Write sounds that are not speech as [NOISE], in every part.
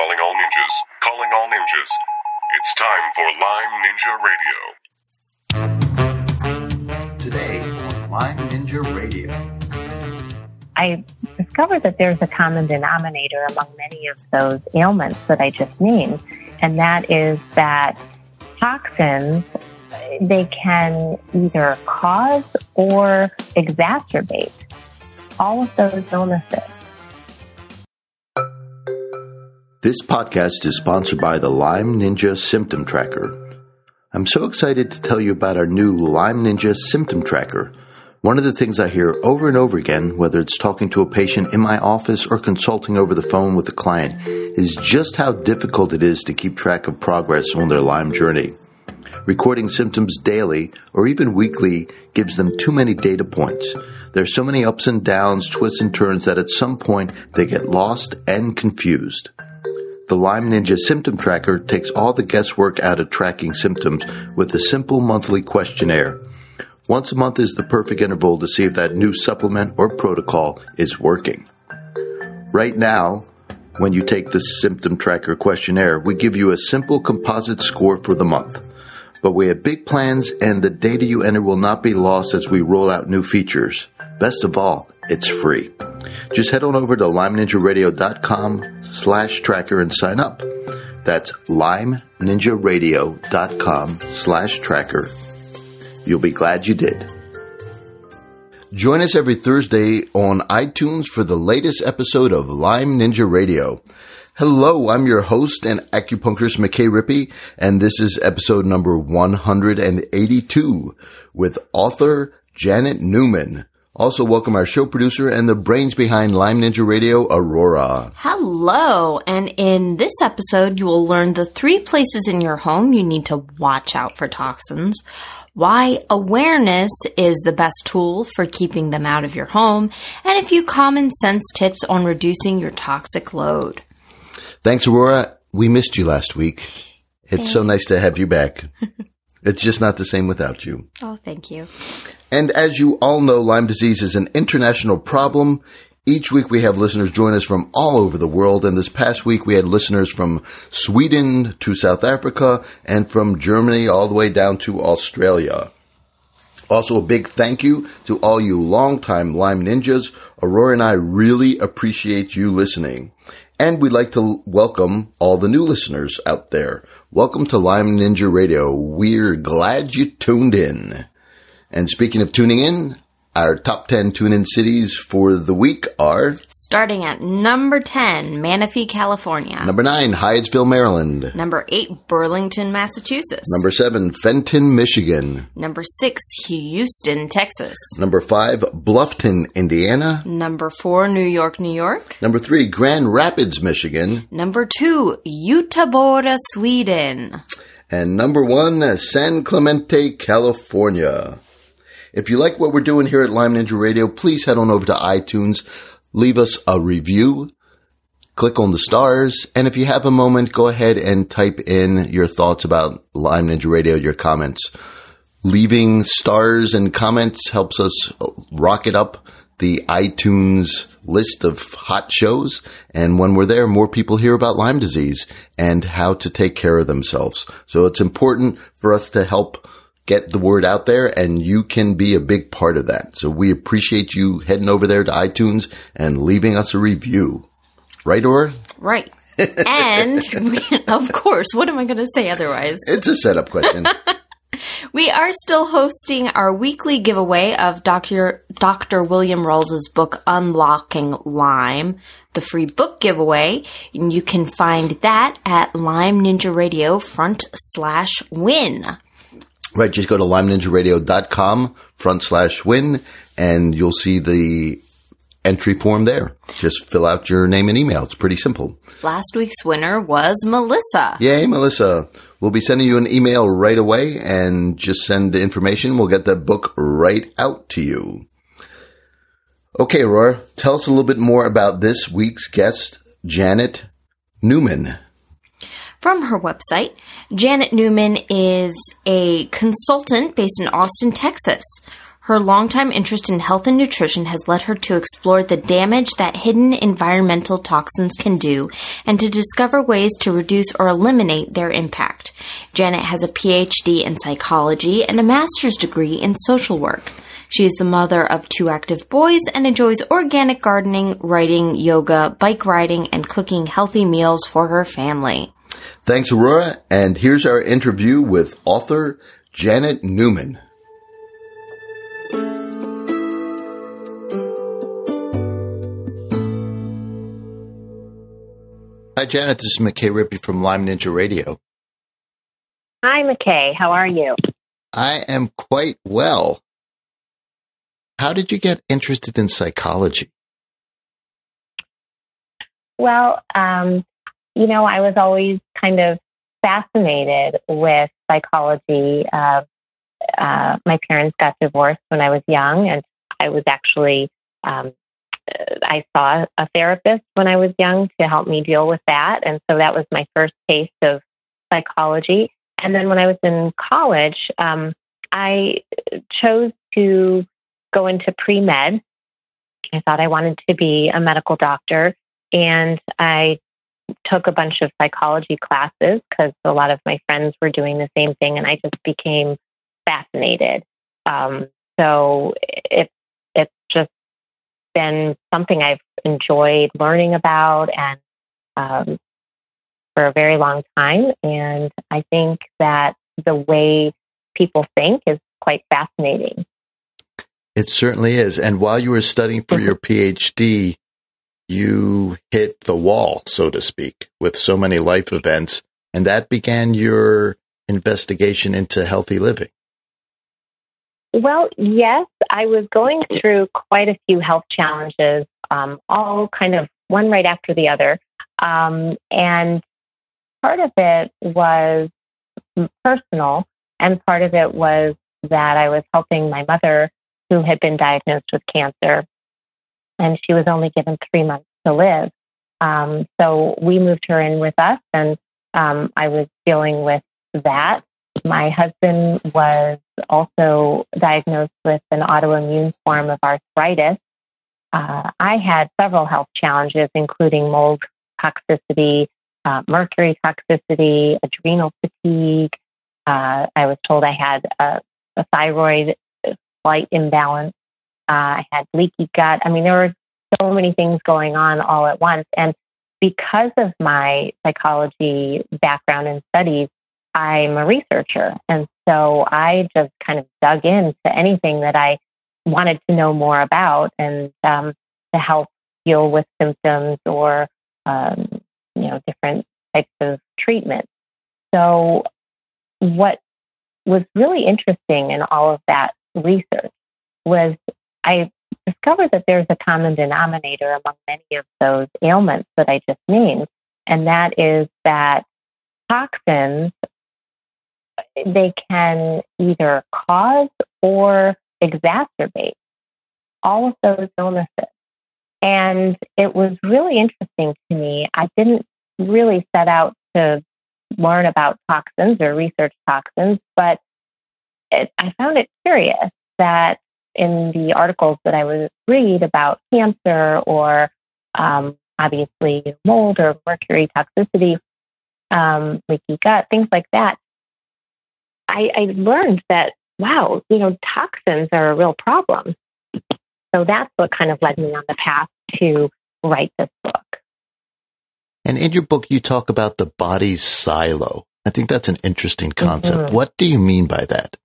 Calling all ninjas. Calling all ninjas. It's time for Lyme Ninja Radio. Today on Lyme Ninja Radio. I discovered that there's a common denominator among many of those ailments that I just named, and that is that toxins they can either cause or exacerbate all of those illnesses. This podcast is sponsored by the Lyme Ninja Symptom Tracker. I'm so excited to tell you about our new Lyme Ninja Symptom Tracker. One of the things I hear over and over again, whether it's talking to a patient in my office or consulting over the phone with a client, is just how difficult it is to keep track of progress on their Lyme journey. Recording symptoms daily or even weekly gives them too many data points. There's so many ups and downs, twists and turns that at some point they get lost and confused. The Lyme Ninja Symptom Tracker takes all the guesswork out of tracking symptoms with a simple monthly questionnaire. Once a month is the perfect interval to see if that new supplement or protocol is working. Right now, when you take the Symptom Tracker questionnaire, we give you a simple composite score for the month. But we have big plans and the data you enter will not be lost as we roll out new features. Best of all, it's free. Just head on over to lymeninjaradio.com slash tracker and sign up. That's lymeninjaradio.com slash tracker. You'll be glad you did. Join us every Thursday on iTunes for the latest episode of Lyme Ninja Radio. Hello, I'm your host and acupuncturist McKay Rippey, and this is episode number 182 with author Janet Newman. Also, welcome our show producer and the brains behind Lyme Ninja Radio, Aurora. Hello, and in this episode, you will learn the three places in your home you need to watch out for toxins, why awareness is the best tool for keeping them out of your home, and a few common sense tips on reducing your toxic load. Thanks, Aurora. We missed you last week. It's Thanks. so nice to have you back. [LAUGHS] it's just not the same without you. Oh, thank you. And as you all know, Lyme disease is an international problem. Each week we have listeners join us from all over the world, and this past week we had listeners from Sweden to South Africa and from Germany all the way down to Australia. Also, a big thank you to all you longtime Lyme ninjas. Aurora and I really appreciate you listening. And we'd like to welcome all the new listeners out there. Welcome to Lyme Ninja Radio. We're glad you tuned in. And speaking of tuning in, our top 10 tune in cities for the week are starting at number 10, Manistee, California. Number 9, Hyattsville, Maryland. Number 8, Burlington, Massachusetts. Number 7, Fenton, Michigan. Number 6, Houston, Texas. Number 5, Bluffton, Indiana. Number 4, New York, New York. Number 3, Grand Rapids, Michigan. Number 2, Göteborg, Sweden. And number 1, San Clemente, California. If you like what we're doing here at Lyme Ninja Radio, please head on over to iTunes, leave us a review, click on the stars, and if you have a moment, go ahead and type in your thoughts about Lyme Ninja Radio, your comments. Leaving stars and comments helps us rocket up the iTunes list of hot shows. And when we're there, more people hear about Lyme disease and how to take care of themselves. So it's important for us to help get the word out there and you can be a big part of that. So we appreciate you heading over there to iTunes and leaving us a review. Right, Or? Right. and we, [LAUGHS] of course, what am I going to say otherwise? It's a setup question. [LAUGHS] we are still hosting our weekly giveaway of Dr. Dr. William Rawls's book Unlocking Lyme, the free book giveaway. And you can find that at Lyme Ninja Radio front slash win. Right, just go to lymeninjaradio.com front slash win and you'll see the entry form there. Just fill out your name and email. It's pretty simple. Last week's winner was Melissa. Yay, Melissa. We'll be sending you an email right away and just send the information. We'll get the book right out to you. Okay, Aurora, tell us a little bit more about this week's guest, Janet Newman. From her website, Janet Newman is a consultant based in Austin, Texas. Her longtime interest in health and nutrition has led her to explore the damage that hidden environmental toxins can do and to discover ways to reduce or eliminate their impact. Janet has a PhD in psychology and a master's degree in social work. She is the mother of two active boys and enjoys organic gardening, writing, yoga, bike riding, and cooking healthy meals for her family. Thanks, Aurora. And here's our interview with author Janet Newman. Hi, Janet. This is McKay Rippey from Lyme Ninja Radio. Hi, McKay. How are you? I am quite well. How did you get interested in psychology? Well, um, you know, I was always kind of fascinated with psychology. Uh, uh, my parents got divorced when I was young, and I was actually, um, I saw a therapist when I was young to help me deal with that. And so that was my first taste of psychology. And then when I was in college, um, I chose to go into pre med. I thought I wanted to be a medical doctor. And I took a bunch of psychology classes because a lot of my friends were doing the same thing, and I just became fascinated. Um, so it's it's just been something I've enjoyed learning about and um, for a very long time, and I think that the way people think is quite fascinating. It certainly is. And while you were studying for your [LAUGHS] PhD, you hit the wall, so to speak, with so many life events. And that began your investigation into healthy living. Well, yes, I was going through quite a few health challenges, um, all kind of one right after the other. Um, and part of it was personal, and part of it was that I was helping my mother, who had been diagnosed with cancer and she was only given three months to live. Um, so we moved her in with us, and um, I was dealing with that. My husband was also diagnosed with an autoimmune form of arthritis. Uh, I had several health challenges, including mold toxicity, uh, mercury toxicity, adrenal fatigue. Uh, I was told I had a, a thyroid slight imbalance. Uh, I had leaky gut. I mean, there were so many things going on all at once. And because of my psychology background and studies, I'm a researcher. And so I just kind of dug into anything that I wanted to know more about and um, to help deal with symptoms or, um, you know, different types of treatment. So what was really interesting in all of that research was I discovered that there's a common denominator among many of those ailments that I just named, and that is that toxins they can either cause or exacerbate all of those illnesses. And it was really interesting to me. I didn't really set out to learn about toxins or research toxins, but it, I found it curious that in the articles that I would read about cancer or um, obviously mold or mercury toxicity, um, leaky gut, things like that, I, I learned that, wow, you know, toxins are a real problem. So that's what kind of led me on the path to write this book. And in your book, you talk about the body's silo. I think that's an interesting concept. Mm-hmm. What do you mean by that?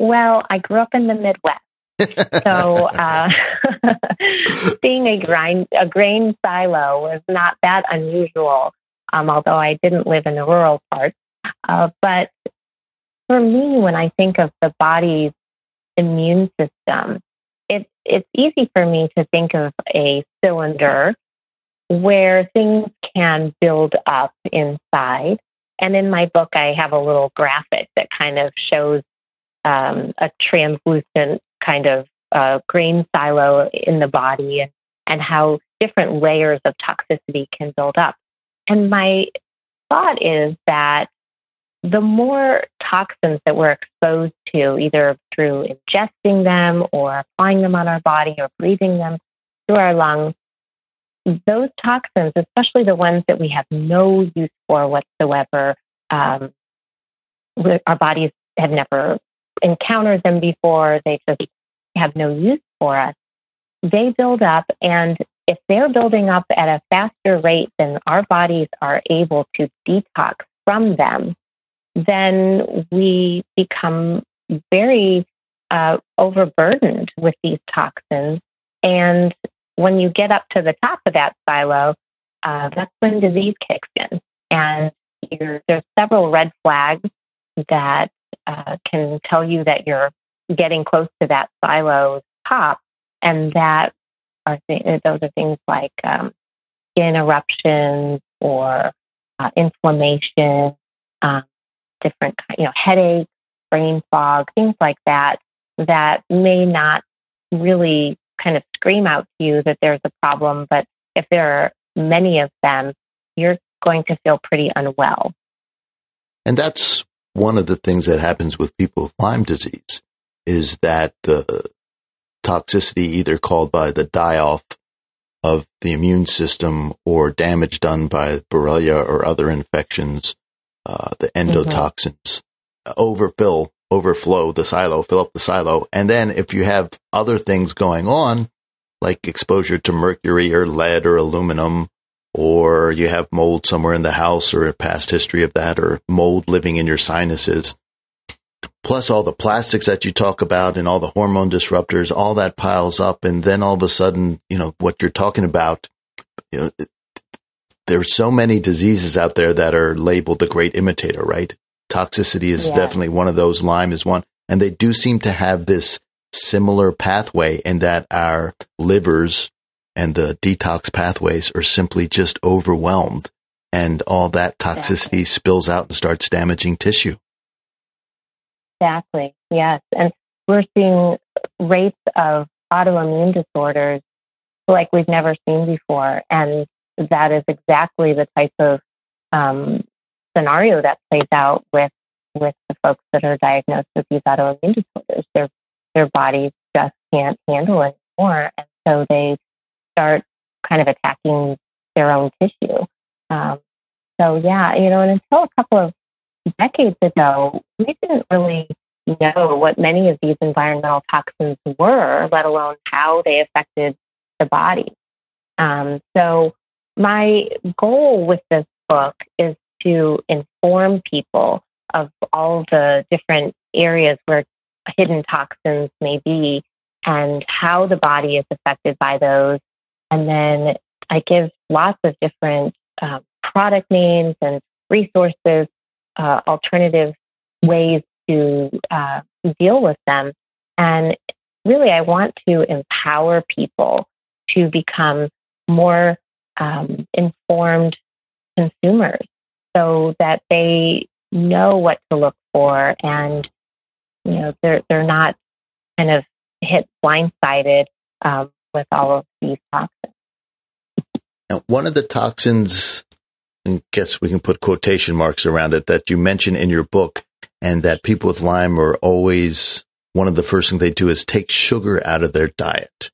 Well, I grew up in the Midwest. so uh, [LAUGHS] being a grain a grain silo was not that unusual, um, although I didn't live in the rural parts. Uh, but for me, when I think of the body's immune system, it, it's easy for me to think of a cylinder where things can build up inside. And in my book, I have a little graphic that kind of shows um, a translucent kind of uh, grain silo in the body and, and how different layers of toxicity can build up. And my thought is that the more toxins that we're exposed to, either through ingesting them or applying them on our body or breathing them through our lungs, those toxins, especially the ones that we have no use for whatsoever, um, our bodies have never encountered them before, they just have no use for us. They build up, and if they're building up at a faster rate than our bodies are able to detox from them, then we become very uh, overburdened with these toxins. And when you get up to the top of that silo, uh, that's when disease kicks in. And there's several red flags that uh, can tell you that you're getting close to that silo top. And that are th- those are things like um, skin eruptions or uh, inflammation, um, different, you know, headaches, brain fog, things like that, that may not really kind of scream out to you that there's a problem. But if there are many of them, you're going to feel pretty unwell. And that's one of the things that happens with people with Lyme disease is that the toxicity either called by the die off of the immune system or damage done by Borrelia or other infections uh, the mm-hmm. endotoxins mm-hmm. overfill, overflow the silo, fill up the silo. And then if you have other things going on, like exposure to mercury or lead or aluminum, or you have mold somewhere in the house or a past history of that, or mold living in your sinuses, plus all the plastics that you talk about and all the hormone disruptors, all that piles up. And then all of a sudden, you know, what you're talking about, you know, there's so many diseases out there that are labeled the great imitator, right? Toxicity is yeah. definitely one of those. Lyme is one. And they do seem to have this similar pathway in that our livers and the detox pathways are simply just overwhelmed and all that toxicity exactly. spills out and starts damaging tissue. Exactly. Yes. And we're seeing rates of autoimmune disorders like we've never seen before. And that is exactly the type of um, scenario that plays out with with the folks that are diagnosed with these autoimmune disorders. Their their bodies just can't handle it anymore, and so they start kind of attacking their own tissue. Um, so yeah, you know, and until a couple of decades ago, we didn't really know what many of these environmental toxins were, let alone how they affected the body. Um, so my goal with this book is to inform people of all the different areas where hidden toxins may be and how the body is affected by those. And then I give lots of different uh, product names and resources, uh, alternative ways to uh, deal with them. And really, I want to empower people to become more um, informed consumers so that they know what to look for and you know they're they're not kind of hit blindsided um, with all of these toxins. Now, one of the toxins, I guess we can put quotation marks around it, that you mention in your book, and that people with Lyme are always one of the first things they do is take sugar out of their diet.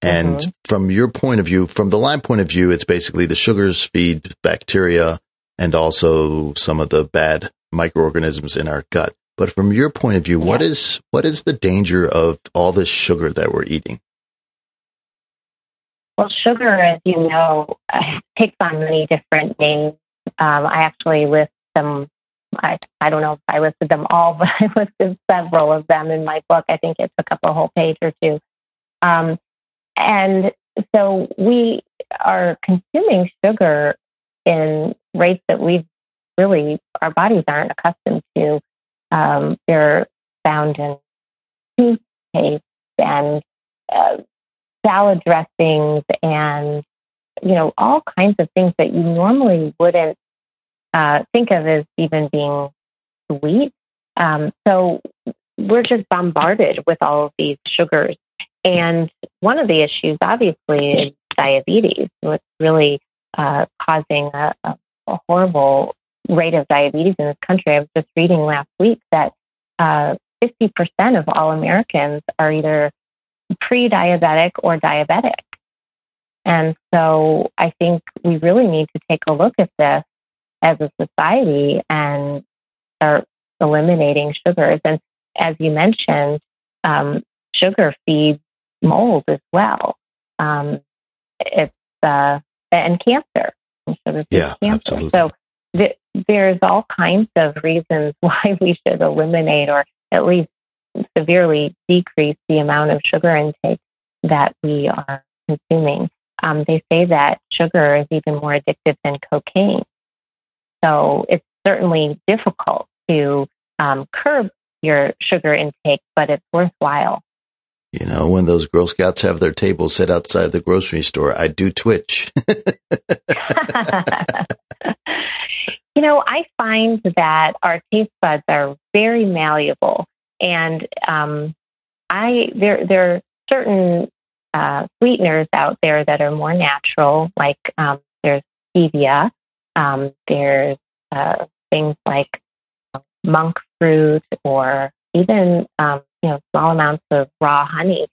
And mm-hmm. from your point of view, from the Lyme point of view, it's basically the sugars feed bacteria and also some of the bad microorganisms in our gut. But from your point of view, yeah. what is what is the danger of all this sugar that we're eating? Well, sugar, as you know, [LAUGHS] takes on many different names. Um, I actually list them. I, I don't know if I listed them all, [LAUGHS] but I listed several of them in my book. I think it took up a whole page or two. Um, and so we are consuming sugar in rates that we really, our bodies aren't accustomed to. Um, they're found in toothpaste and uh, salad dressings and, you know, all kinds of things that you normally wouldn't uh, think of as even being sweet. Um, so we're just bombarded with all of these sugars and one of the issues, obviously, is diabetes, what's really uh, causing a, a, horrible rate of diabetes in this country. I was just reading last week that uh, 50% of all Americans are either pre diabetic or diabetic. And so I think we really need to take a look at this as a society and start eliminating sugars. And as you mentioned, um, sugar feeds mold as well. Um, it's uh, and cancer. Sugar yeah, cancer. absolutely. So th- there's all kinds of reasons [LAUGHS] why we should eliminate or at least severely decrease the amount of sugar intake that we are consuming. Um, they say that sugar is even more addictive than cocaine. So it's certainly difficult to um, curb your sugar intake, but it's worthwhile. You know, when those Girl Scouts have their table set outside the grocery store, I do twitch. [LAUGHS] [LAUGHS] you know, I find that our taste buds are very malleable, and um, I there there are certain uh, sweeteners out there that are more natural, like um, there's stevia, um, there's uh, things like monk fruit, or even um, you know small amounts of raw honey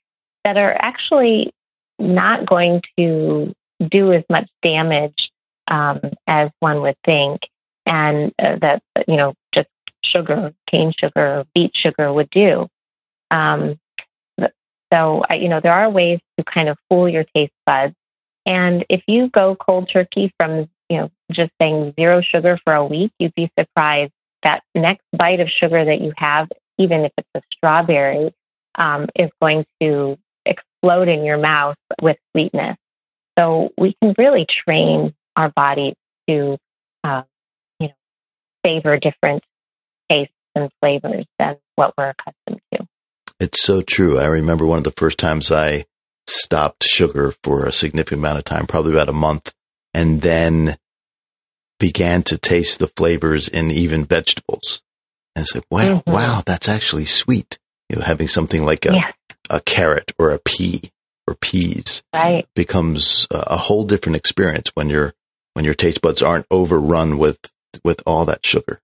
that are actually not going to do as much damage um, as one would think, and uh, that you know sugar, cane sugar, beet sugar would do. Um, so, you know, there are ways to kind of fool your taste buds. And if you go cold turkey from, you know, just saying zero sugar for a week, you'd be surprised that next bite of sugar that you have, even if it's a strawberry, um, is going to explode in your mouth with sweetness. So we can really train our bodies to, uh, you know, favor different tastes and flavors than what we're accustomed to. It's so true. I remember one of the first times I stopped sugar for a significant amount of time, probably about a month, and then began to taste the flavors in even vegetables. And it's like, wow, mm-hmm. wow, that's actually sweet. You know, having something like a, yeah. a carrot or a pea or peas right. becomes a, a whole different experience when your when your taste buds aren't overrun with with all that sugar.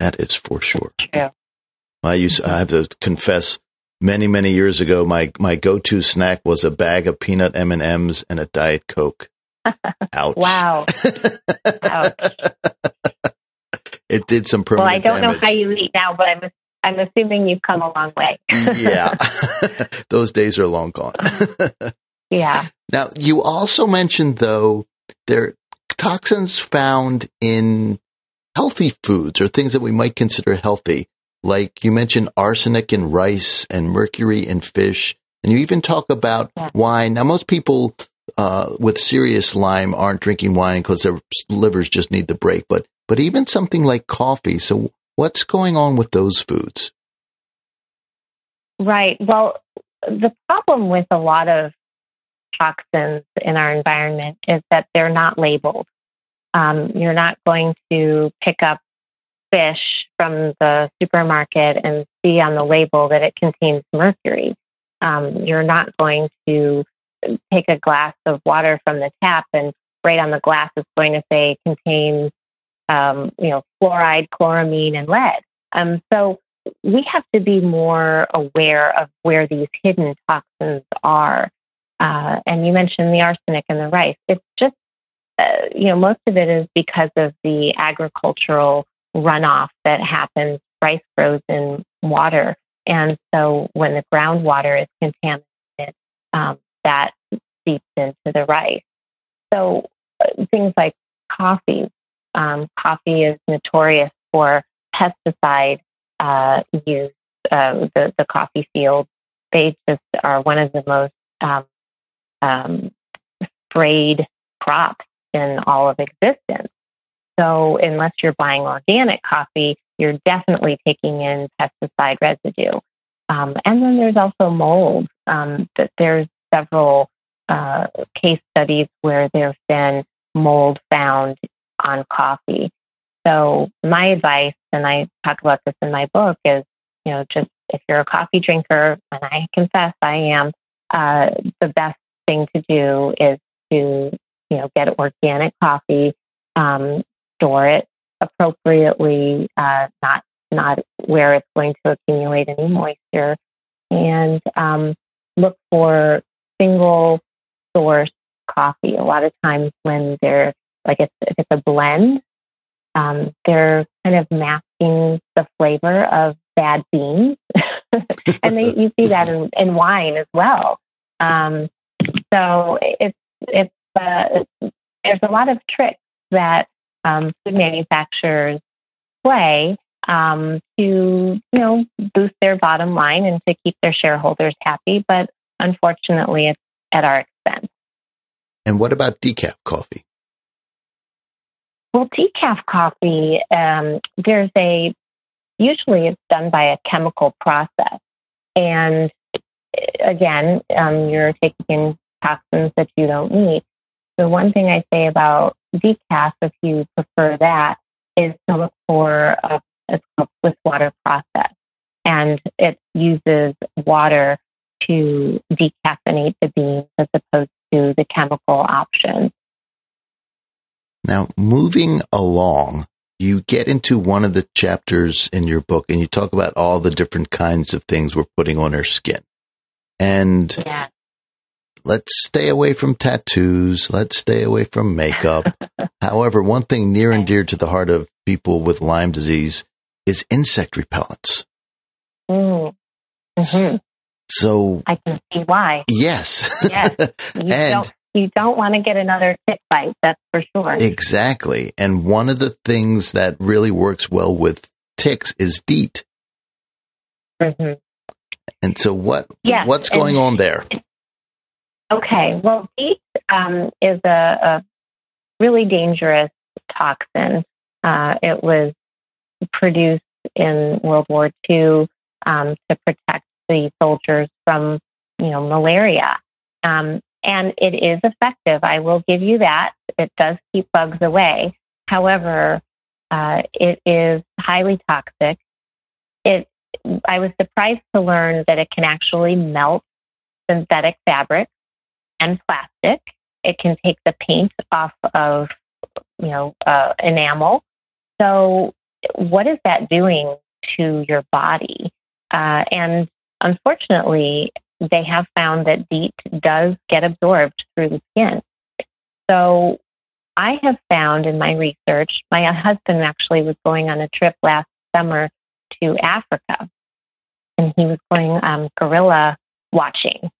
That is for sure. True. I used I have to confess many many years ago my my go-to snack was a bag of peanut M&Ms and a diet coke. [LAUGHS] Ouch. wow. Ouch. [LAUGHS] It did some permanent Well, I don't damage. know how you eat now, but I'm I'm assuming you've come a long way. yeah. [LAUGHS] Those days are long gone. Uh-huh. yeah. Now, you also mentioned though there are toxins found in healthy foods or things that we might consider healthy like you mentioned arsenic in rice and mercury in fish. And you even talk about yeah. wine. Now, most people uh, with serious Lyme aren't drinking wine because their livers just need the break. But but even something like coffee. So what's going on with those foods? Right. Well, the problem with a lot of toxins in our environment is that they're not labeled. Um, you're not going to pick up fish from the supermarket and see on the label that it contains mercury. Um, you're not going to take a glass of water from the tap and right on the glass it's going to say contains, um, you know, fluoride, chloramine, and lead. Um, so we have to be more aware of where these hidden toxins are. Uh, and you mentioned the arsenic in the rice. It's just, uh, you know, most of it is because of the agricultural runoff that happens. Rice grows in water. And so when the groundwater is contaminated, um, that seeps into the rice. So uh, things like coffee. Um, coffee is notorious for pesticide uh, use. Uh, the, the coffee fields, they just are one of the most um, um, sprayed crops in all of existence. So unless you're buying organic coffee, you're definitely taking in pesticide residue. Um, and then there's also mold. Um, there's several uh, case studies where there's been mold found on coffee. So my advice, and I talk about this in my book, is you know just if you're a coffee drinker, and I confess I am, uh, the best thing to do is to you know get organic coffee. Um, store it appropriately, uh, not not where it's going to accumulate any moisture, and um, look for single source coffee. A lot of times when they're like if, if it's a blend, um, they're kind of masking the flavor of bad beans, [LAUGHS] and they, you see that [LAUGHS] in, in wine as well. Um, so it's it's, uh, there's a lot of tricks that um, food manufacturers play um, to you know boost their bottom line and to keep their shareholders happy. But unfortunately, it's at our expense. And what about decaf coffee? Well, decaf coffee, um, there's a usually it's done by a chemical process, and again, um, you're taking in toxins that you don't need. The one thing I say about decaf, if you prefer that, is to look for a, a Swiss water process. And it uses water to decaffeinate the beans as opposed to the chemical options. Now, moving along, you get into one of the chapters in your book and you talk about all the different kinds of things we're putting on our skin. And yeah let's stay away from tattoos. Let's stay away from makeup. [LAUGHS] However, one thing near and dear to the heart of people with Lyme disease is insect repellents. Mm. Mm-hmm. So I can see why. Yes. Yes. [LAUGHS] You and don't, you don't want to get another tick bite. That's for sure. Exactly. And one of the things that really works well with ticks is DEET. Mm-hmm. And so what, yes, what's going on there? Okay, well, DEET um, is a, a, really dangerous toxin. Uh, it was produced in World War II um, to protect the soldiers from, you know, malaria. Um, and it is effective. I will give you that. It does keep bugs away. However, uh, it is highly toxic. It, I was surprised to learn that it can actually melt synthetic fabric and plastic. It can take the paint off of, you know, uh, enamel. So, what is that doing to your body? Uh, and unfortunately, they have found that DEET does get absorbed through the skin. So, I have found in my research, my husband actually was going on a trip last summer to Africa, and he was going um, gorilla watching.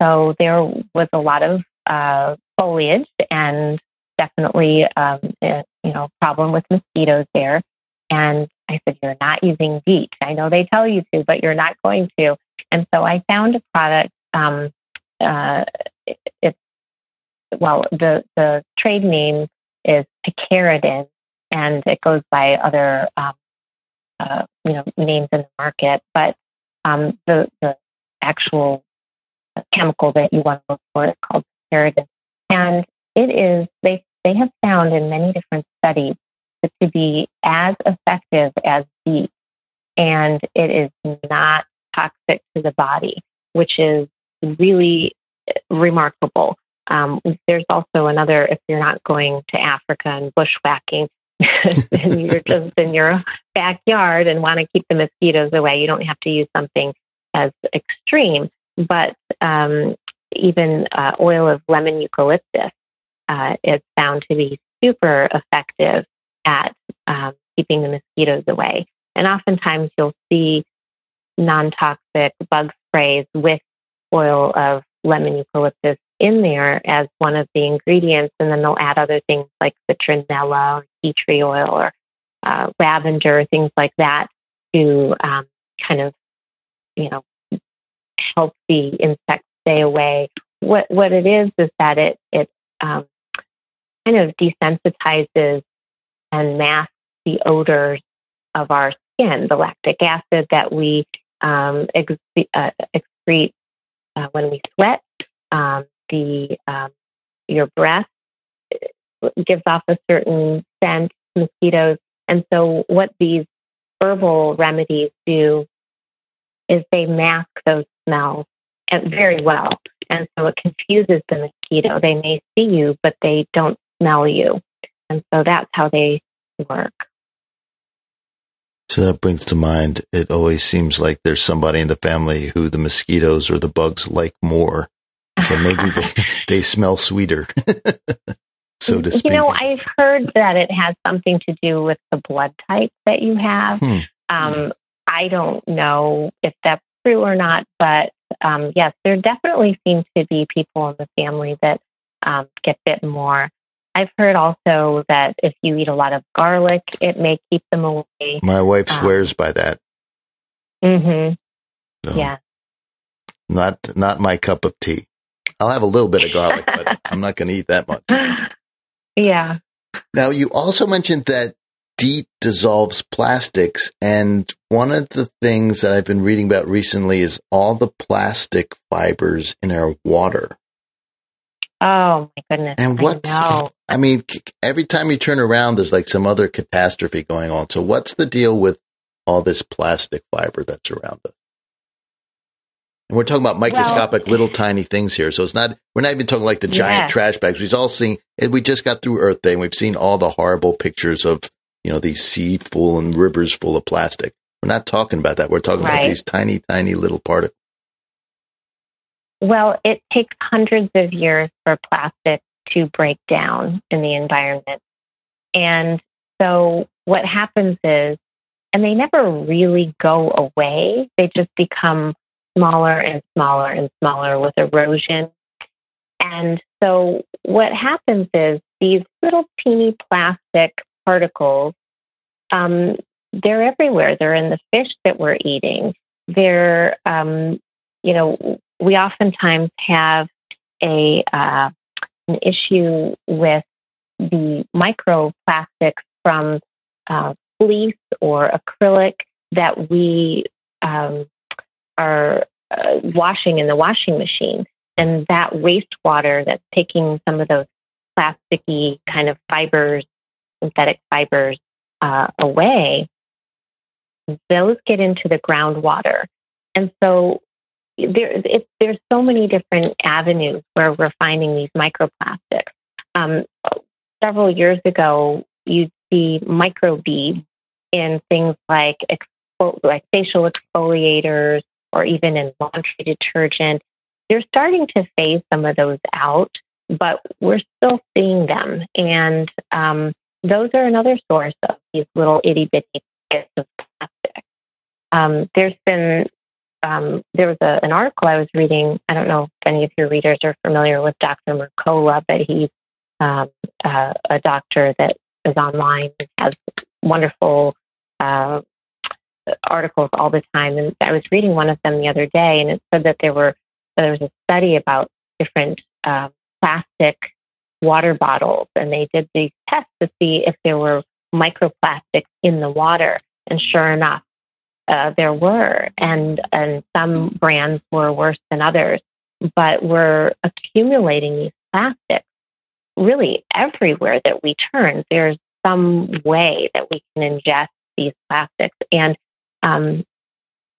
So there was a lot of uh, foliage and definitely, um, a, you know, problem with mosquitoes there. And I said, you're not using DEET. I know they tell you to, but you're not going to. And so I found a product. Um, uh, it, it's well, the the trade name is Picaridin, and it goes by other um, uh, you know names in the market. But um, the the actual chemical that you want to look for. It's called picaridin. And it is, they, they have found in many different studies to be as effective as DEET. And it is not toxic to the body, which is really remarkable. Um, there's also another, if you're not going to Africa and bushwhacking, [LAUGHS] and you're just in your backyard and want to keep the mosquitoes away, you don't have to use something as extreme but um, even uh, oil of lemon eucalyptus uh, is found to be super effective at um, keeping the mosquitoes away. And oftentimes you'll see non toxic bug sprays with oil of lemon eucalyptus in there as one of the ingredients. And then they'll add other things like citronella or tea tree oil or uh, lavender, things like that to um, kind of, you know, help the insects stay away. What what it is is that it it um, kind of desensitizes and masks the odors of our skin, the lactic acid that we um, ex- uh, excrete uh, when we sweat, um, the um, your breath uh, gives off a certain scent, mosquitoes, and so what these herbal remedies do is they mask those smells very well. And so it confuses the mosquito. They may see you, but they don't smell you. And so that's how they work. So that brings to mind, it always seems like there's somebody in the family who the mosquitoes or the bugs like more. So maybe they, [LAUGHS] [LAUGHS] they smell sweeter, [LAUGHS] so to speak. You know, I've heard that it has something to do with the blood type that you have. Hmm. Um, I don't know if that's true or not, but um, yes, there definitely seem to be people in the family that um, get bit more. I've heard also that if you eat a lot of garlic, it may keep them away. My wife Um, swears by that. Mm-hmm. So Yeah. Not, not my cup of tea. I'll have a little bit of garlic, but [LAUGHS] I'm not going to eat that much. yeah. Now, you also mentioned that DEET dissolves plastics. And one of the things that I've been reading about recently is all the plastic fibers in our water. Oh my goodness. And what, I. I mean, every time you turn around, there's like some other catastrophe going on. So what's the deal with all this plastic fiber that's around us? And we're talking about microscopic little tiny things here. So it's not, we're not even talking like the giant Yes. trash bags. We've all seen, and we just got through Earth Day and we've seen all the horrible pictures of, you know, these sea full and rivers full of plastic. We're not talking about that. We're talking about these tiny, tiny little particles. Well, it takes hundreds of years for plastic to break down in the environment. And so what happens is, and they never really go away, they just become smaller and smaller and smaller with erosion. And so what happens is these little teeny plastic particles, um, they're everywhere. They're in the fish that we're eating. They're, um, you know, we oftentimes have a uh, an issue with the microplastics from uh, fleece or acrylic that we um, are uh, washing in the washing machine, and that wastewater that's taking some of those plasticky kind of fibers, synthetic fibers uh, away, those get into the groundwater, and so there, it, there's so many different avenues where we're finding these microplastics. Um, several years ago, you'd see microbeads in things like like facial exfoliators or even in laundry detergent. They're starting to phase some of those out, but we're still seeing them, and um, those are another source of these little itty bitty bits of plastic. Um, there's been um, there was a, an article I was reading. I don't know if any of your readers are familiar with Dr. Mercola, but he's um, uh, a doctor that is online and has wonderful uh, articles all the time. And I was reading one of them the other day, and it said that there were there was a study about different uh, plastic water bottles, and they did these tests to see if there were microplastics in the water. And sure enough, uh, there were, and and some brands were worse than others. But we're accumulating these plastics really everywhere that we turn. There's some way that we can ingest these plastics, and um,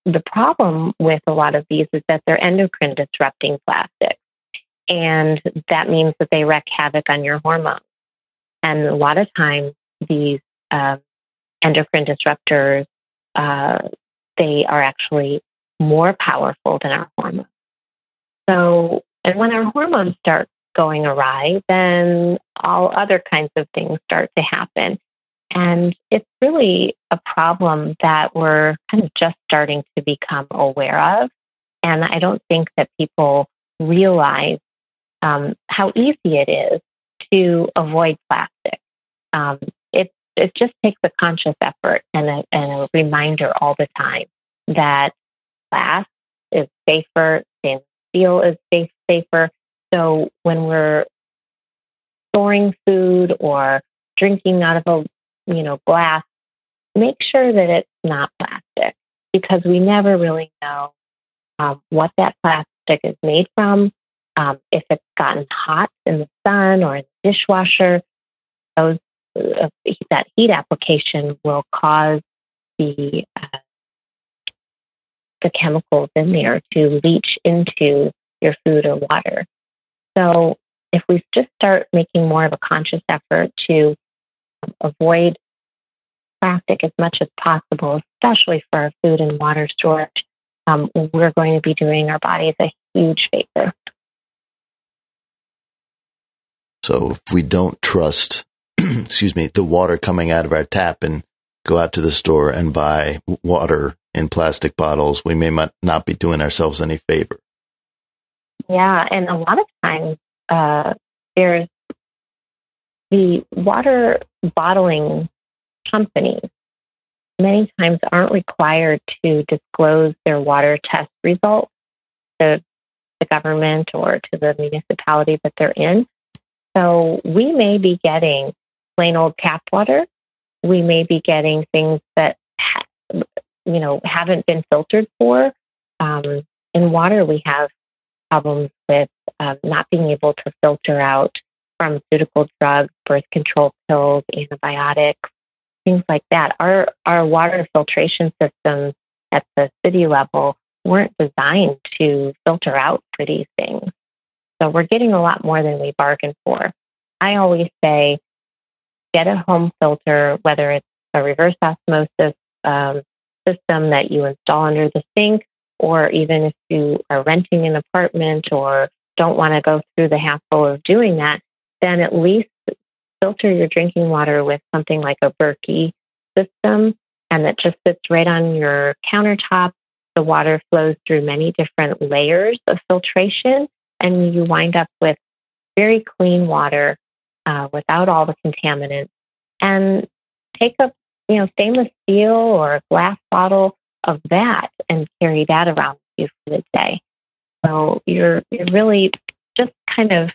the problem with a lot of these is that they're endocrine disrupting plastics, and that means that they wreak havoc on your hormones. And a lot of times, these um, endocrine disruptors uh, they are actually more powerful than our hormones. So, and when our hormones start going awry, then all other kinds of things start to happen. And it's really a problem that we're kind of just starting to become aware of. And I don't think that people realize um, how easy it is to avoid plastic. Um, it, it just takes a conscious effort and a, and a reminder all the time that glass is safer, stainless steel is safe, safer. So when we're storing food or drinking out of a you know glass, make sure that it's not plastic because we never really know um, what that plastic is made from. Um, if it's gotten hot in the sun or in the dishwasher, those uh, that heat application will cause the uh, the chemicals in there to leach into your food or water. So if we just start making more of a conscious effort to avoid plastic as much as possible, especially for our food and water storage, um, we're going to be doing our bodies a huge favor. So if we don't trust, [CLEARS THROAT] excuse me, the water coming out of our tap and go out to the store and buy water in plastic bottles, we may not be doing ourselves any favor. Yeah, and a lot of times uh, there's the water bottling companies many times aren't required to disclose their water test results to the government or to the municipality that they're in. So we may be getting plain old tap water. We may be getting things that, you know, haven't been filtered for. Um, in water, we have problems with um, not being able to filter out pharmaceutical drugs, birth control pills, antibiotics, things like that. Our our water filtration systems at the city level weren't designed to filter out for these things. So we're getting a lot more than we bargained for. I always say, get a home filter, whether it's a reverse osmosis um, system that you install under the sink, or even if you are renting an apartment or don't want to go through the hassle of doing that, then at least filter your drinking water with something like a Berkey system and that just sits right on your countertop. The water flows through many different layers of filtration and you wind up with very clean water uh, without all the contaminants. And take a you know stainless steel or a glass bottle of that and carry that around with you for the day. So you're you're really just kind of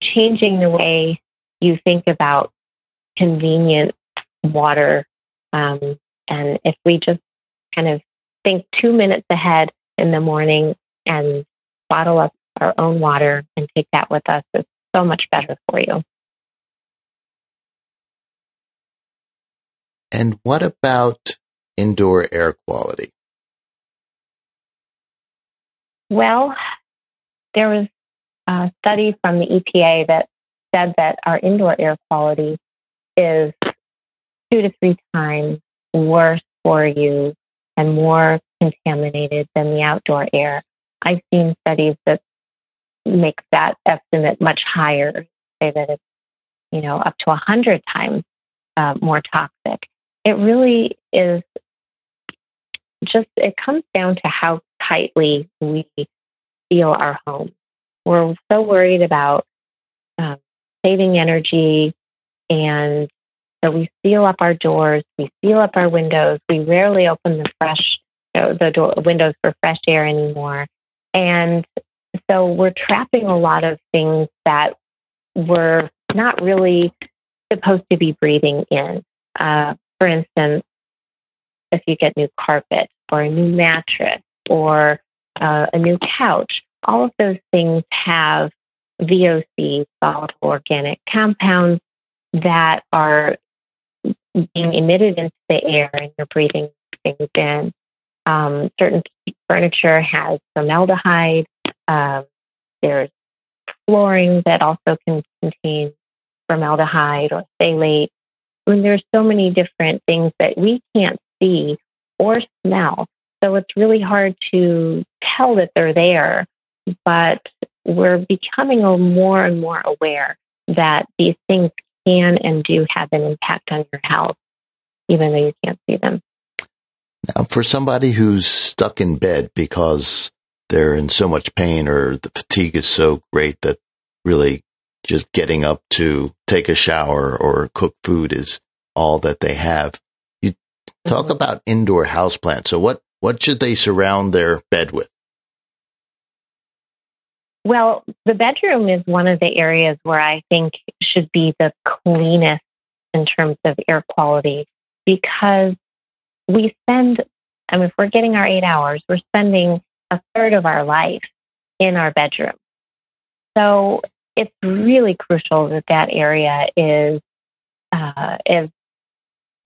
changing the way you think about convenient water. Um, and if we just kind of think two minutes ahead in the morning and bottle up our own water and take that with us, it's so much better for you. And what about indoor air quality? Well, there was a study from the EPA that said that our indoor air quality is two to three times worse for you and more contaminated than the outdoor air. I've seen studies that make that estimate much higher, say that it's, you know, up to 100 times uh, more toxic. It really is just, it comes down to how tightly we seal our home. We're so worried about um, saving energy and so we seal up our doors, we seal up our windows. We rarely open the fresh, the door, windows for fresh air anymore. And so we're trapping a lot of things that we're not really supposed to be breathing in. Uh, for instance, if you get new carpet or a new mattress or uh, a new couch, all of those things have VOC, volatile organic compounds, that are being emitted into the air and you're breathing things in. Um, certain furniture has formaldehyde. Um, there's flooring that also can contain formaldehyde or phthalate. I mean, there's so many different things that we can't see or smell. So it's really hard to tell that they're there, but we're becoming more and more aware that these things can and do have an impact on your health, even though you can't see them. Now, for somebody who's stuck in bed because they're in so much pain or the fatigue is so great that really just getting up to take a shower or cook food is all that they have. You talk mm-hmm. about indoor houseplants. So what, what should they surround their bed with? Well, the bedroom is one of the areas where I think should be the cleanest in terms of air quality because we spend, I mean, if we're getting our eight hours, we're spending a third of our life in our bedroom. So it's really crucial that that area is uh, as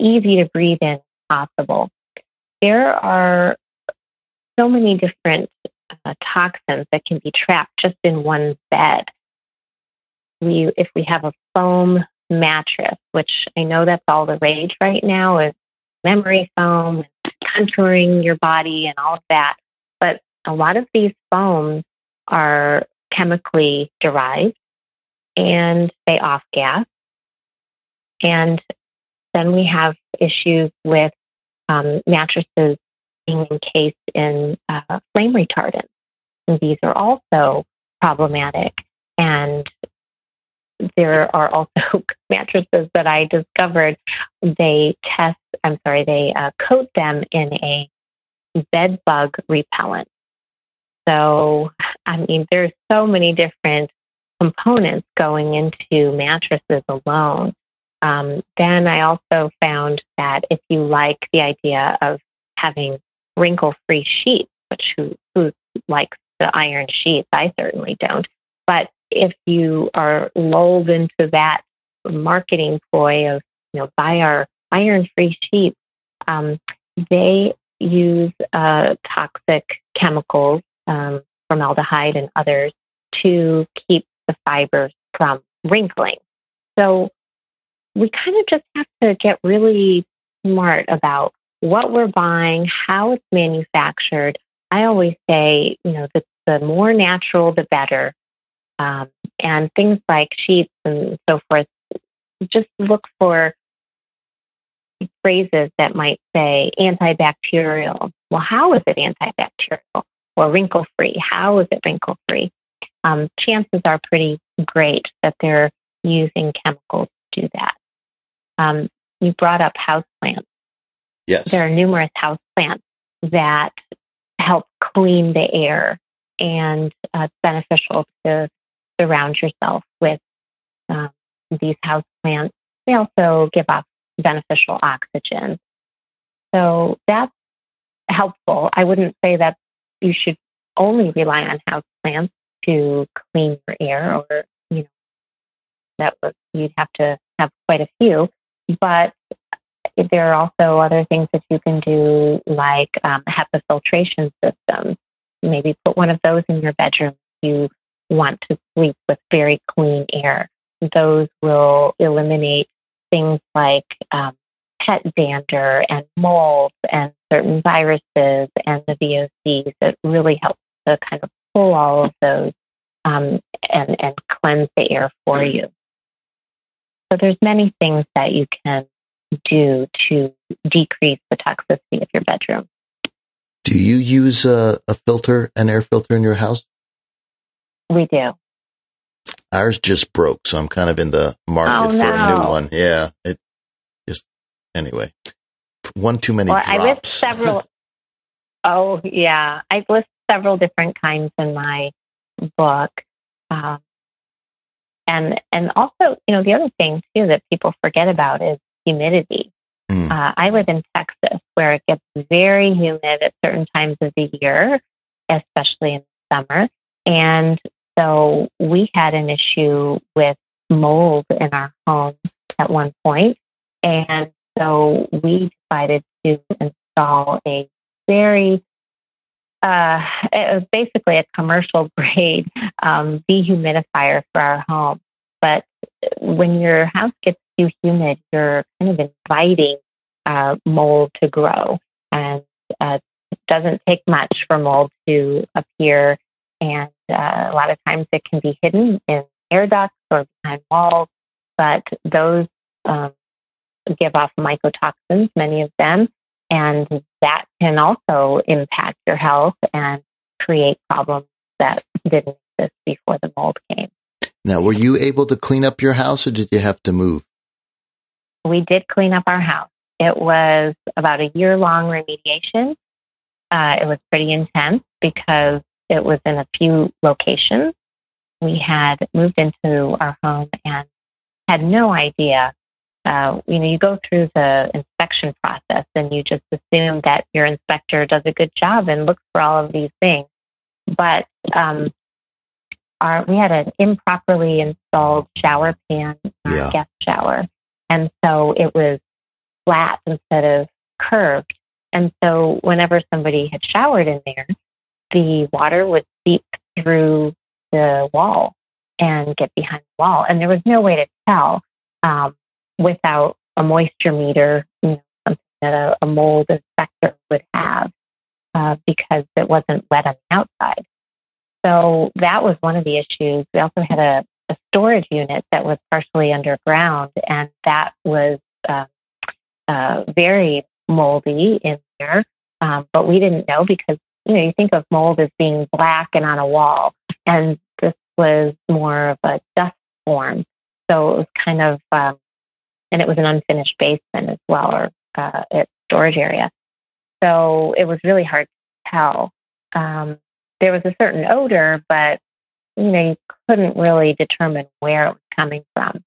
easy to breathe in as possible. There are so many different uh, toxins that can be trapped just in one bed. We, if we have a foam mattress, which I know that's all the rage right now, is memory foam, contouring your body, and all of that. But a lot of these foams are chemically derived and they off gas. And then we have issues with um, mattresses being encased in uh, flame retardants. And these are also problematic. And there are also [LAUGHS] mattresses that I discovered they test, I'm sorry, they uh, coat them in a bed bug repellent. So, I mean, there's so many different components going into mattresses alone. Um, then I also found that if you like the idea of having wrinkle free sheets, which who, who likes the iron sheets? I certainly don't. But if you are lulled into that marketing ploy of, you know, buy our iron free sheets, um, they use uh, toxic chemicals, um, formaldehyde and others, to keep the fibers from wrinkling. So we kind of just have to get really smart about what we're buying, how it's manufactured. I always say, you know, the, the more natural, the better. Um, and things like sheets and so forth, just look for phrases that might say antibacterial. Well, how is it antibacterial? Or wrinkle free. How is it wrinkle free? Um, chances are pretty great that they're using chemicals to do that. Um, you brought up houseplants. Yes. There are numerous houseplants that help clean the air and uh, it's beneficial to surround yourself with um, these houseplants. They also give off beneficial oxygen. So that's helpful. I wouldn't say that you should only rely on houseplants to clean your air or, you know, that was, you'd have to have quite a few. But there are also other things that you can do, like um, HEPA filtration systems. Maybe put one of those in your bedroom if you want to sleep with very clean air. Those will eliminate things like um, pet dander and mold and certain viruses and the VOCs that really help to kind of pull all of those um, and, and cleanse the air for you. So there's many things that you can do to decrease the toxicity of your bedroom. Do you use a, a filter, an air filter in your house? We do. Ours just broke, so I'm kind of in the market Oh, for a new one. Yeah, it anyway. One too many Well, I list several. [LAUGHS] oh, yeah. I list several different kinds in my book. Um, and, and also, you know, the other thing too that people forget about is humidity. Mm. Uh, I live in Texas where it gets very humid at certain times of the year, especially in summer. And so we had an issue with mold in our home at one point, And so we decided to install a very uh, basically a commercial [LAUGHS] grade um, dehumidifier for our home. But when your house gets too humid, you're kind of inviting uh, mold to grow. And uh, it doesn't take much for mold to appear. And uh, a lot of times it can be hidden in air ducts or behind walls. But those um, give off mycotoxins, many of them. And that can also impact your health and create problems that didn't exist before the mold came. Now, were you able to clean up your house or did you have to move? We did clean up our house. It was about a year long remediation. Uh, it was pretty intense because it was in a few locations. We had moved into our home and had no idea. Uh, you know, you go through the inspection process and you just assume that your inspector does a good job and looks for all of these things. But um, our, we had an improperly installed shower pan, uh, Yeah. guest shower, and so it was flat instead of curved. And so whenever somebody had showered in there, the water would seep through the wall and get behind the wall. And there was no way to tell um, without a moisture meter, you know, something that a, a mold inspector would have uh, because it wasn't wet on the outside. So that was one of the issues. We also had a, a storage unit that was partially underground, and that was uh, uh, very moldy in there. Um, but we didn't know because you know you think of mold as being black and on a wall, and this was more of a dust form. So it was kind of, um, and it was an unfinished basement as well, or uh, its storage area. So it was really hard to tell. Um, there was a certain odor, but you know you couldn't really determine where it was coming from.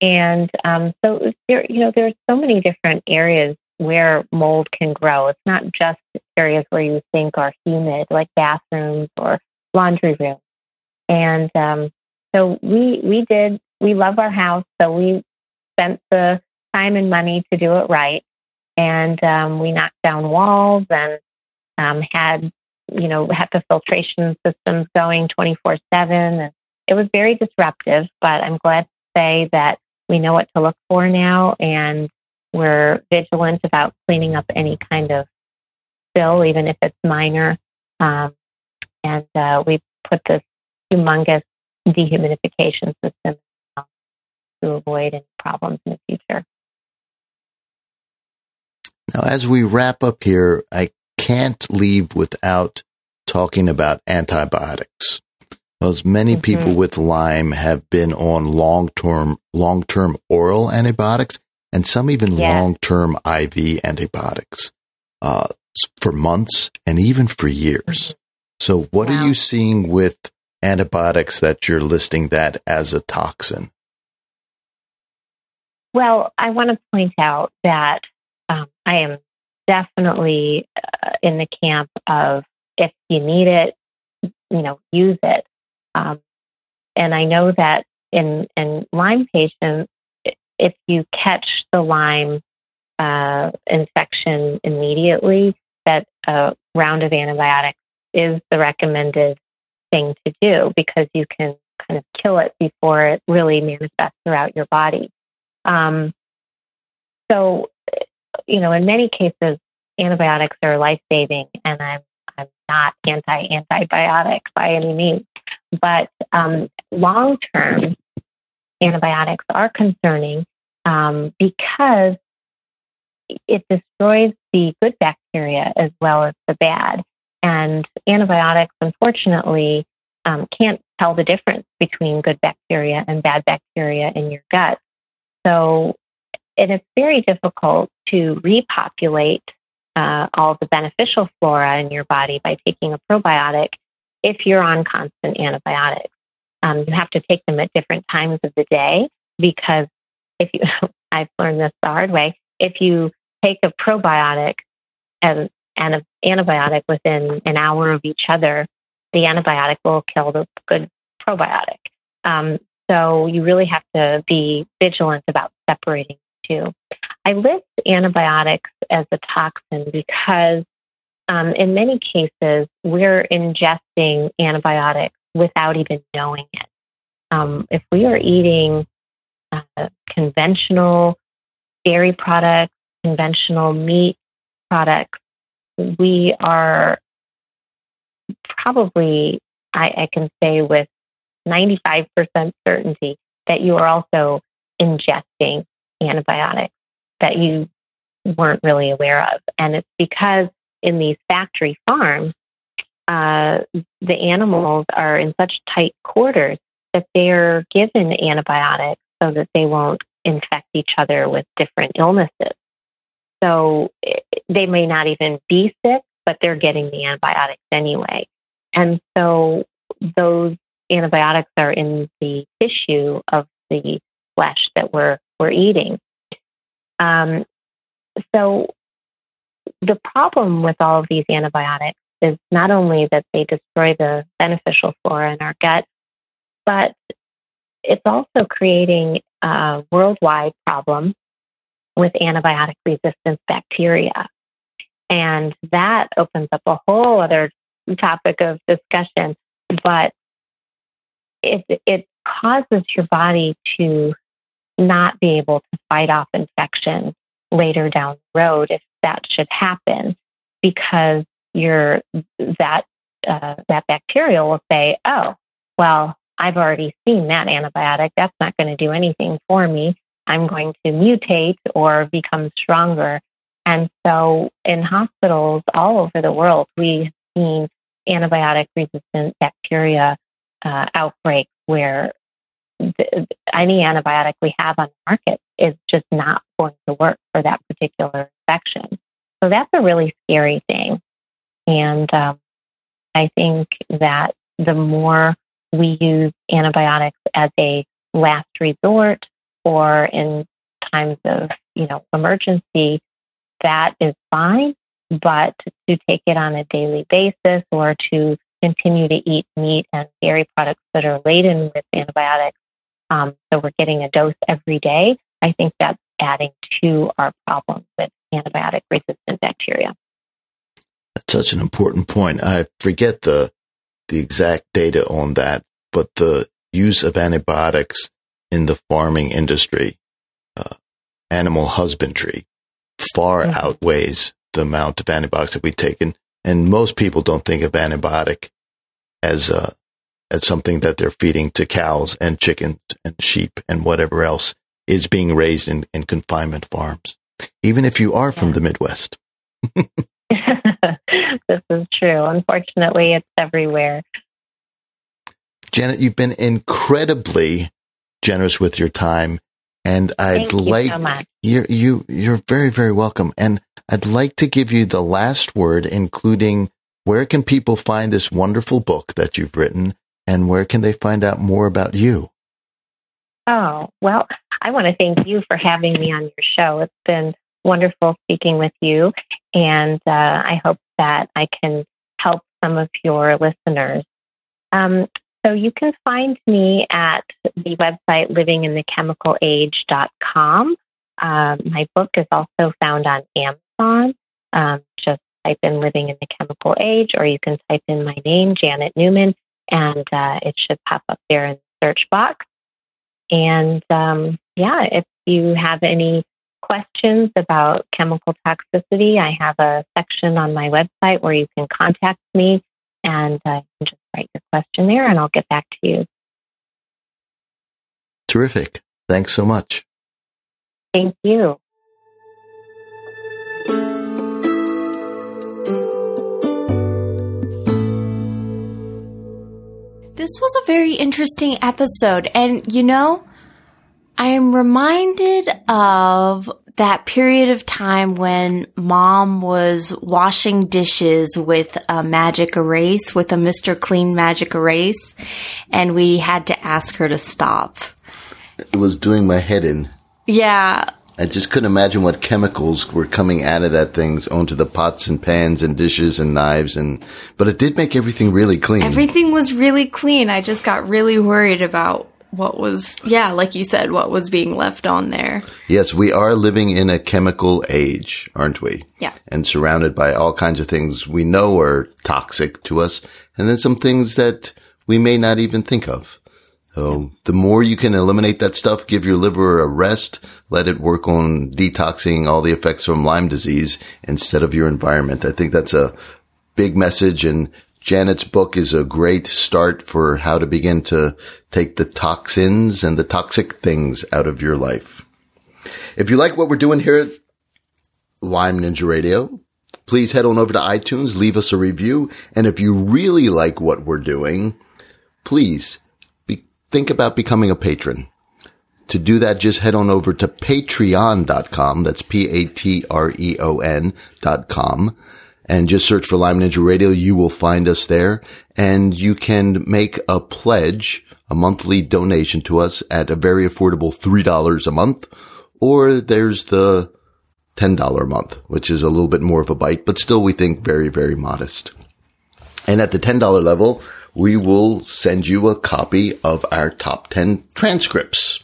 And um, so there, you know, there's so many different areas where mold can grow. It's not just areas where you think are humid, like bathrooms or laundry rooms. And um, so we we did we love our house, so we spent the time and money to do it right. And um, we knocked down walls and um, had you know had the filtration systems going 24 7 and it was very disruptive but i'm glad to say that we know what to look for now and we're vigilant about cleaning up any kind of spill even if it's minor um, and uh, we put this humongous dehumidification system to avoid any problems in the future. Now, as we wrap up here, I can't leave without talking about antibiotics. Because many mm-hmm. people with Lyme have been on long term, long term oral antibiotics and some even yes. long term IV antibiotics uh, for months and even for years. Mm-hmm. So, what wow. are you seeing with antibiotics that you're listing that as a toxin? Well, I want to point out that um, I am definitely uh, in the camp of if you need it, you know, use it. Um, and I know that in in Lyme patients, if you catch the Lyme uh, infection immediately, that a round of antibiotics is the recommended thing to do because you can kind of kill it before it really manifests throughout your body. Um, so, you know, in many cases, antibiotics are life saving, and I'm I'm not anti antibiotics by any means, but um, long term antibiotics are concerning um, because it destroys the good bacteria as well as the bad. And antibiotics, unfortunately, um, can't tell the difference between good bacteria and bad bacteria in your gut. So it is very difficult to repopulate uh, all the beneficial flora in your body by taking a probiotic if you're on constant antibiotics. Um, you have to take them at different times of the day because if you, [LAUGHS] I've learned this the hard way, if you take a probiotic and, and an antibiotic within an hour of each other, the antibiotic will kill the good probiotic. Um, so you really have to be vigilant about separating the two. I list antibiotics as a toxin because um, in many cases we're ingesting antibiotics without even knowing it. Um, if we are eating uh, conventional dairy products, conventional meat products, we are probably, I, I can say with 95% certainty that you are also ingesting antibiotics that you weren't really aware of. And it's because in these factory farms, uh, the animals are in such tight quarters that they're given antibiotics so that they won't infect each other with different illnesses. So they may not even be sick, but they're getting the antibiotics anyway. And so those antibiotics are in the tissue of the flesh that we're we're eating. Um, so the problem with all of these antibiotics is not only that they destroy the beneficial flora in our gut, but it's also creating a worldwide problem with antibiotic resistant bacteria. And that opens up a whole other topic of discussion. But it, it causes your body to not be able to fight off infection later down the road if that should happen, because you're that uh, that bacteria will say, "Oh, well, I've already seen that antibiotic. That's not going to do anything for me. I'm going to mutate or become stronger." And so, in hospitals all over the world, we've seen antibiotic resistant bacteria uh, outbreaks where any antibiotic we have on the market is just not going to work for that particular infection. So that's a really scary thing. And um, I think that the more we use antibiotics as a last resort or in times of, you know, emergency, that is fine. But to take it on a daily basis or to continue to eat meat and dairy products that are laden with antibiotics, um, so we're getting a dose every day, I think that's adding to our problem with antibiotic resistant bacteria. That's such an important point. I forget the the exact data on that, but the use of antibiotics in the farming industry, uh, animal husbandry, far mm-hmm. outweighs the amount of antibiotics that we take. And, and most people don't think of antibiotic as a, uh, as something that they're feeding to cows and chickens and sheep and whatever else is being raised in, in confinement farms, even if you are from the Midwest. [LAUGHS] [LAUGHS] this is true. Unfortunately, it's everywhere. Janet, you've been incredibly generous with your time, and I'd Thank you like so you you you're very very welcome. And I'd like to give you the last word, including where can people find this wonderful book that you've written, and where can they find out more about you? Oh well, I want to thank you for having me on your show. It's been wonderful speaking with you, and uh, I hope that I can help some of your listeners. Um, so you can find me at the website livinginthechemicalage.com. Um, my book is also found on Amazon. Um, just type in Living in the Chemical Age, or you can type in my name, Janet Newman, and uh, it should pop up there in the search box. And um, yeah, if you have any questions about chemical toxicity, I have a section on my website where you can contact me and uh, you can just write your question there and I'll get back to you. Terrific. Thanks so much. Thank you. This was a very interesting episode. And you know, I am reminded of that period of time when mom was washing dishes with a magic erase, with a Mr. Clean magic erase, and we had to ask her to stop. It was doing my head in. Yeah. I just couldn't imagine what chemicals were coming out of that thing onto the pots and pans and dishes and knives and but it did make everything really clean. Everything was really clean. I just got really worried about what was, yeah, like you said, what was being left on there. Yes, we are living in a chemical age, aren't we? Yeah. And surrounded by all kinds of things we know are toxic to us, and then some things that we may not even think of. So the more you can eliminate that stuff, give your liver a rest, let it work on detoxing all the effects from Lyme disease instead of your environment. I think that's a big message and Janet's book is a great start for how to begin to take the toxins and the toxic things out of your life. If you like what we're doing here at Lyme Ninja Radio, please head on over to iTunes, leave us a review. And if you really like what we're doing, please be, think about becoming a patron. To do that, just head on over to patreon.com. That's P-A-T-R-E-O-N dot com and just search for Lyme Ninja Radio. You will find us there and you can make a pledge, a monthly donation to us at a very affordable $3 a month. Or there's the $10 a month, which is a little bit more of a bite, but still we think very, very modest. And at the $10 level, we will send you a copy of our top 10 transcripts.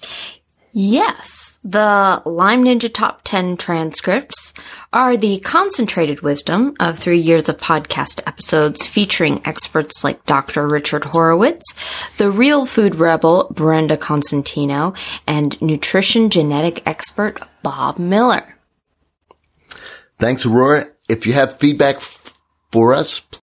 Yes, the Lyme Ninja Top 10 transcripts are the concentrated wisdom of three years of podcast episodes featuring experts like Dr. Richard Horowitz, the real food rebel Brenda Constantino, and nutrition genetic expert Bob Miller. Thanks, Aurora. If you have feedback f- for us,